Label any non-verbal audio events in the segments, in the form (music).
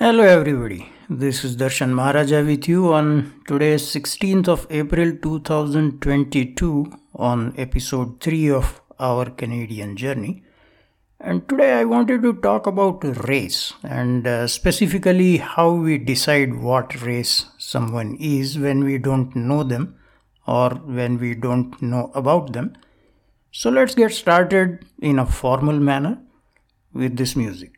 Hello, everybody. This is Darshan Maharaja with you on today's 16th of April 2022 on episode 3 of our Canadian journey. And today I wanted to talk about race and uh, specifically how we decide what race someone is when we don't know them or when we don't know about them. So let's get started in a formal manner with this music.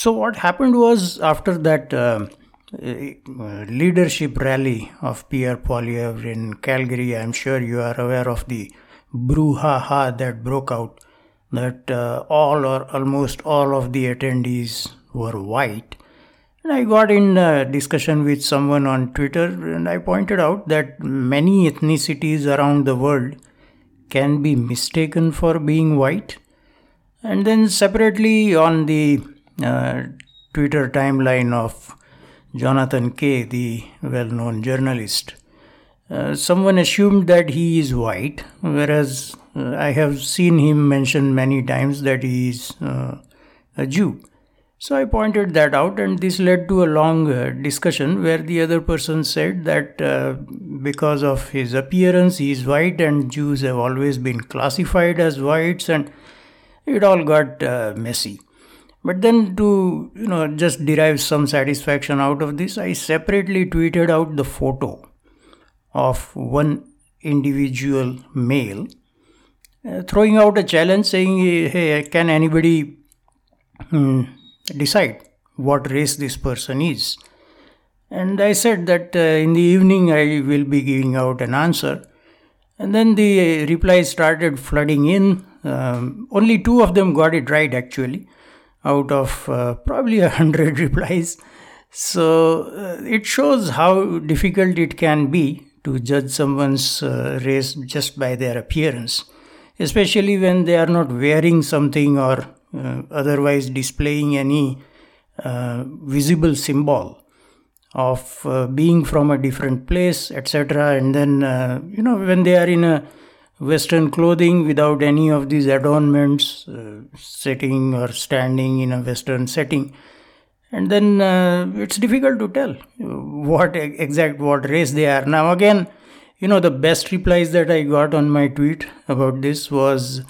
So, what happened was after that uh, uh, leadership rally of Pierre Poilievre in Calgary, I'm sure you are aware of the brouhaha that broke out that uh, all or almost all of the attendees were white. And I got in a discussion with someone on Twitter and I pointed out that many ethnicities around the world can be mistaken for being white. And then separately on the uh, Twitter timeline of Jonathan Kay, the well known journalist. Uh, someone assumed that he is white, whereas uh, I have seen him mention many times that he is uh, a Jew. So I pointed that out, and this led to a long uh, discussion where the other person said that because of his appearance, he is white, and Jews have always been classified as whites, and it all got messy. But then to you know just derive some satisfaction out of this, I separately tweeted out the photo of one individual male, uh, throwing out a challenge saying, "Hey, can anybody hmm, decide what race this person is?" And I said that uh, in the evening I will be giving out an answer. And then the replies started flooding in. Um, only two of them got it right actually out of uh, probably a hundred (laughs) replies. So uh, it shows how difficult it can be to judge someone's uh, race just by their appearance, especially when they are not wearing something or uh, otherwise displaying any uh, visible symbol of uh, being from a different place, etc. And then, you know, when they are in a Western clothing without any of these adornments, uh, sitting or standing in a Western setting. And then uh, it's difficult to tell what exact what race they are. Now, again, you know, the best replies that I got on my tweet about this was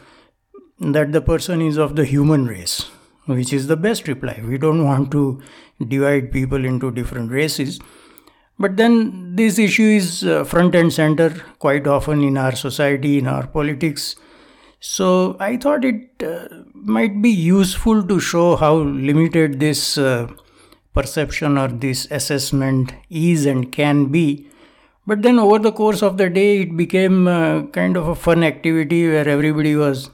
that the person is of the human race, which is the best reply. We don't want to divide people into different races but then this issue is uh, front and center quite often in our society, in our politics. So I thought it uh, might be useful to show how limited this uh, perception or this assessment is and can be. But then over the course of the day, it became uh, kind of a fun activity where everybody was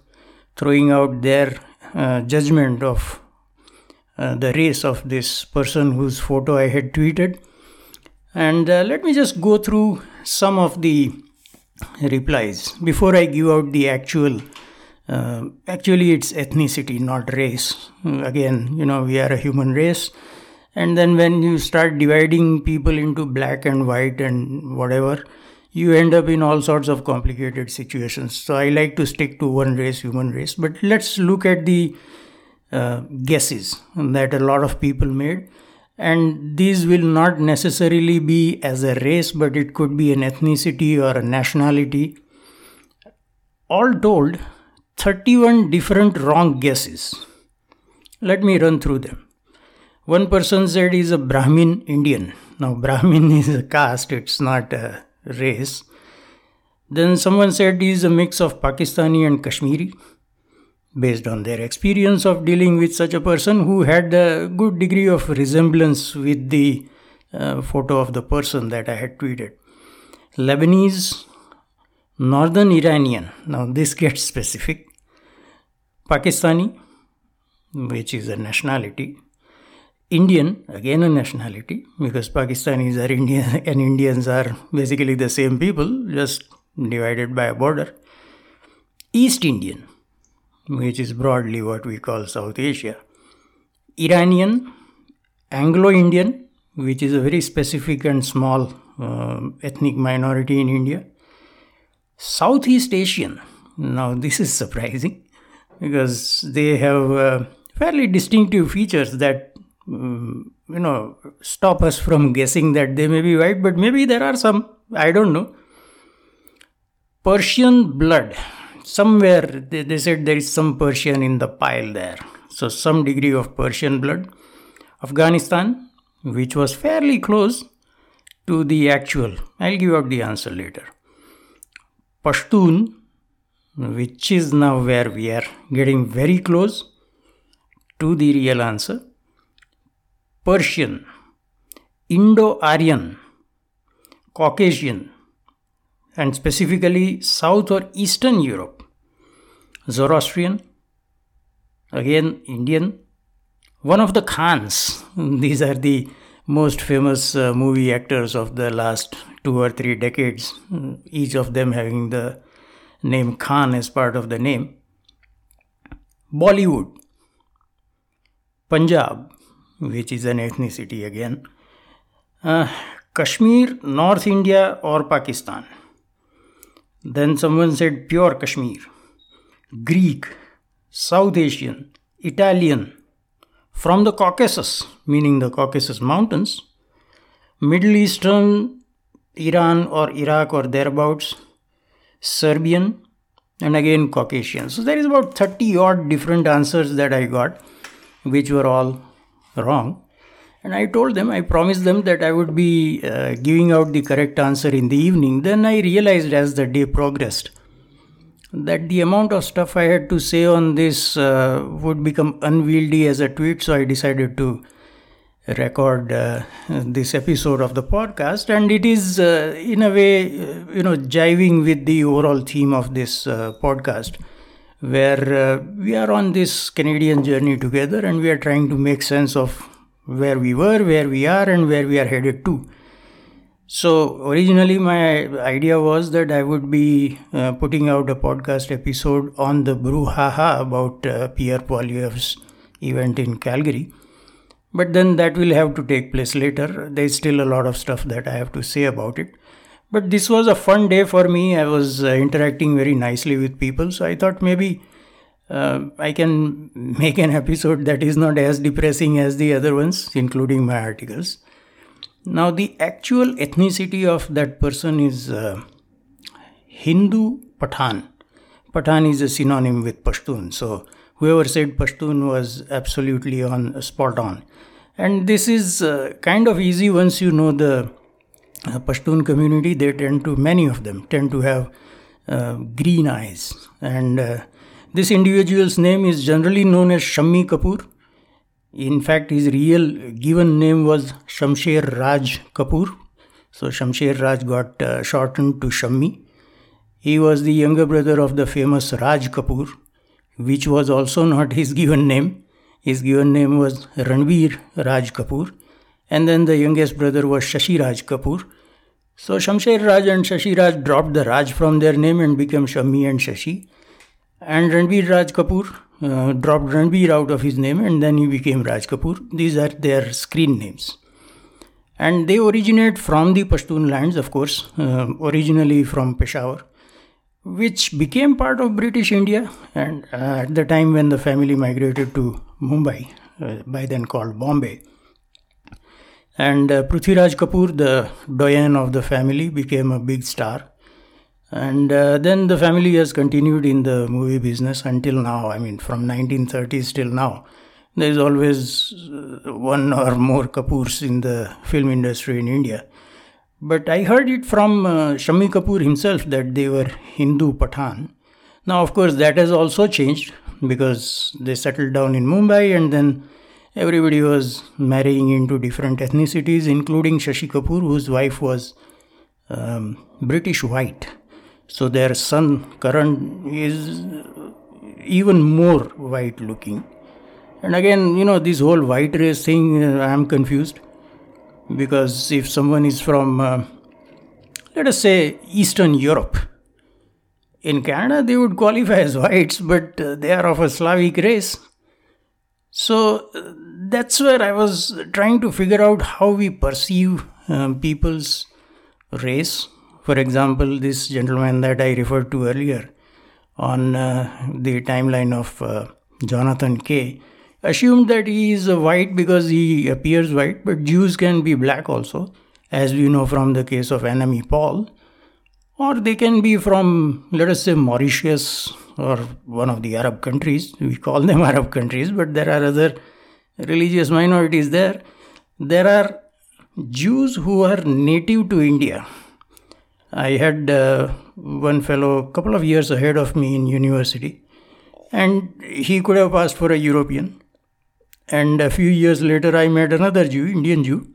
throwing out their uh, judgment of uh, the race of this person whose photo I had tweeted. And uh, let me just go through some of the replies before I give out the actual. Uh, actually, it's ethnicity, not race. Again, you know, we are a human race. And then when you start dividing people into black and white and whatever, you end up in all sorts of complicated situations. So I like to stick to one race, human race. But let's look at the uh, guesses that a lot of people made and these will not necessarily be as a race but it could be an ethnicity or a nationality. All told 31 different wrong guesses. Let me run through them. One person said he's a brahmin indian. Now (laughs) brahmin is a caste it's not a race. Then someone said he's a mix of pakistani and kashmiri based on their experience of dealing with such a person who had a good degree of resemblance with the uh, photo of the person that I had tweeted. Lebanese, Northern Iranian, now this (laughs) gets specific, Pakistani, which is a nationality. Indian, again a nationality, because Pakistanis are (laughs) Indian and Indians are basically the same people, just divided by a border. East Indian, which is broadly what we call South Asia. Iranian, Anglo Indian, which is a very specific and small uh, ethnic minority in India. Southeast Asian, now this is surprising because they have uh, fairly distinctive features that um, you know stop us from guessing that they may be white, but maybe there are some. I don't know. Persian blood. Somewhere they, they said there is some Persian in the pile there. So some degree of Persian blood. Afghanistan, which was fairly close to the actual. I'll give out the answer later. Pashtun, which is now where we are getting very close to the real answer. Persian, Indo Aryan, Caucasian, and specifically South or Eastern Europe. Zoroastrian, again Indian. One of the Khans, (laughs) these are the most famous uh, movie actors of the last two or three decades, each of them having the name Khan as part of the name. Bollywood, Punjab, which is an ethnicity again, uh, Kashmir, North India, or Pakistan. Then someone said pure Kashmir, Greek, South Asian, Italian, from the Caucasus, meaning the Caucasus Mountains, Middle Eastern, Iran or Iraq or thereabouts, Serbian, and again Caucasian. So there is about 30 odd different answers that I got, which were all wrong. And I told them, I promised them that I would be uh, giving out the correct answer in the evening. Then I realized as the day progressed that the amount of stuff I had to say on this uh, would become unwieldy as a tweet. So I decided to record uh, this episode of the podcast and it is uh, in a way you know jiving with the overall theme of this uh, podcast where uh, we are on this canadian journey together and we are trying to make sense of where we were where we are and where we are headed to so originally my idea was that i would be uh, putting out a podcast episode on the brouhaha about pierre poilievre's event in calgary but then that will have to take place later. There's still a lot of stuff that I have to say about it. But this was a fun day for me. I was uh, interacting very nicely with people. So I thought maybe uh, I can make an episode that is not as depressing as the other ones, including my articles. Now, the actual ethnicity of that person is uh, Hindu Pathan. Pathan is a synonym with Pashtun. So, whoever said Pashtun was absolutely on spot on. And this is uh, kind of easy once you know the uh, Pashtun community. They tend to, many of them tend to have uh, green eyes. And uh, this individual's name is generally known as Shammi Kapoor. In fact, his real given name was Shamsher Raj Kapoor. So Shamsher Raj got uh, shortened to Shammi. He was the younger brother of the famous Raj Kapoor, which was also not his given name. His given name was Ranbir Raj Kapoor, and then the youngest brother was Shashi Raj Kapoor. So Shamsher Raj and Shashi Raj dropped the Raj from their name and became Shammi and Shashi. And Ranbir Raj Kapoor uh, dropped Ranbir out of his name and then he became Raj Kapoor. These are their screen names. And they originate from the Pashtun lands, of course, uh, originally from Peshawar which became part of British India. And uh, at the time when the family migrated to Mumbai, uh, by then called Bombay, and uh, Prithviraj Kapoor, the doyen of the family, became a big star. And uh, then the family has continued in the movie business until now. I mean, from 1930s till now. There is always uh, one or more Kapoors in the film industry in India. But I heard it from uh, Shammi Kapoor himself that they were Hindu Pathan. Now, of course, that has also changed because they settled down in Mumbai and then everybody was marrying into different ethnicities, including Shashi Kapoor, whose wife was um, British white. So their son Karan is even more white looking. And again, you know, this whole white race thing, uh, I'm confused because if someone is from, uh, let us say, Eastern Europe, in Canada they would qualify as whites, but uh, they are of a Slavic race. So uh, that's where I was trying to figure out how we perceive um, people's race. For example, this gentleman that I referred to earlier on uh, the timeline of uh, Jonathan Kay assumed that he is white because he appears white, but Jews can be black also, as we know from the case of enemy Paul, or they can be from, let us say, Mauritius or one of the Arab countries. We call them (laughs) Arab countries, but there are other religious minorities there. There are Jews who are native to India. I had uh, one fellow a couple of years ahead of me in university, and he could have passed for a European. And a few years later, I met another Jew, Indian Jew,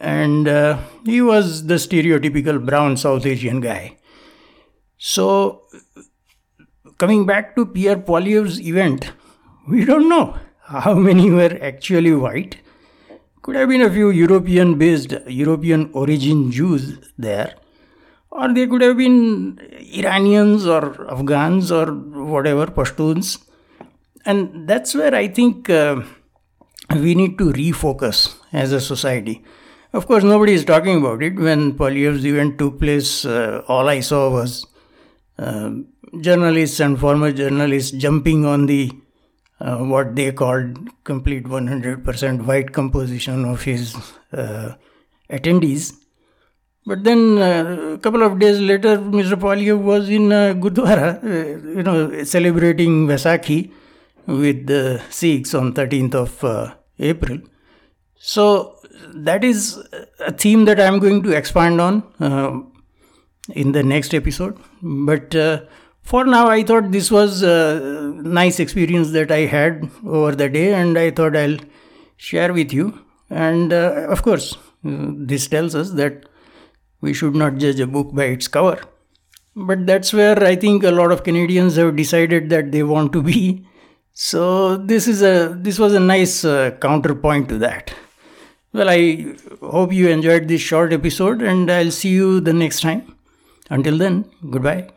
and uh, he was the stereotypical brown South Asian guy. So, coming back to Pierre Poilievre's event, we don't know how many were actually white could have been a few European based, European origin Jews there, or they could have been Iranians or Afghans or whatever, Pashtuns. And that's where I think uh, we need to refocus as a society. Of course, nobody is talking about it. When Poilievre's event took place, uh, all I saw was uh, journalists and former journalists jumping on the uh, what they called complete 100% white composition of his uh, attendees. But then uh, a couple of days later, Mr. Poilievre was in uh, Gurdwara, uh, you know, celebrating Vaisakhi with the Sikhs on 13th of uh, April. So that is a theme that I'm going to expand on in the next episode. But for now i thought this was a nice experience that i had over the day and i thought i'll share with you and uh, of course uh, this tells us that we should not judge a book by its cover. But that's where i think a lot of canadians have decided that they want to be. So this is a this was a nice uh, counterpoint to that. Well i hope you enjoyed this short episode and i'll see you the next time. Until then goodbye.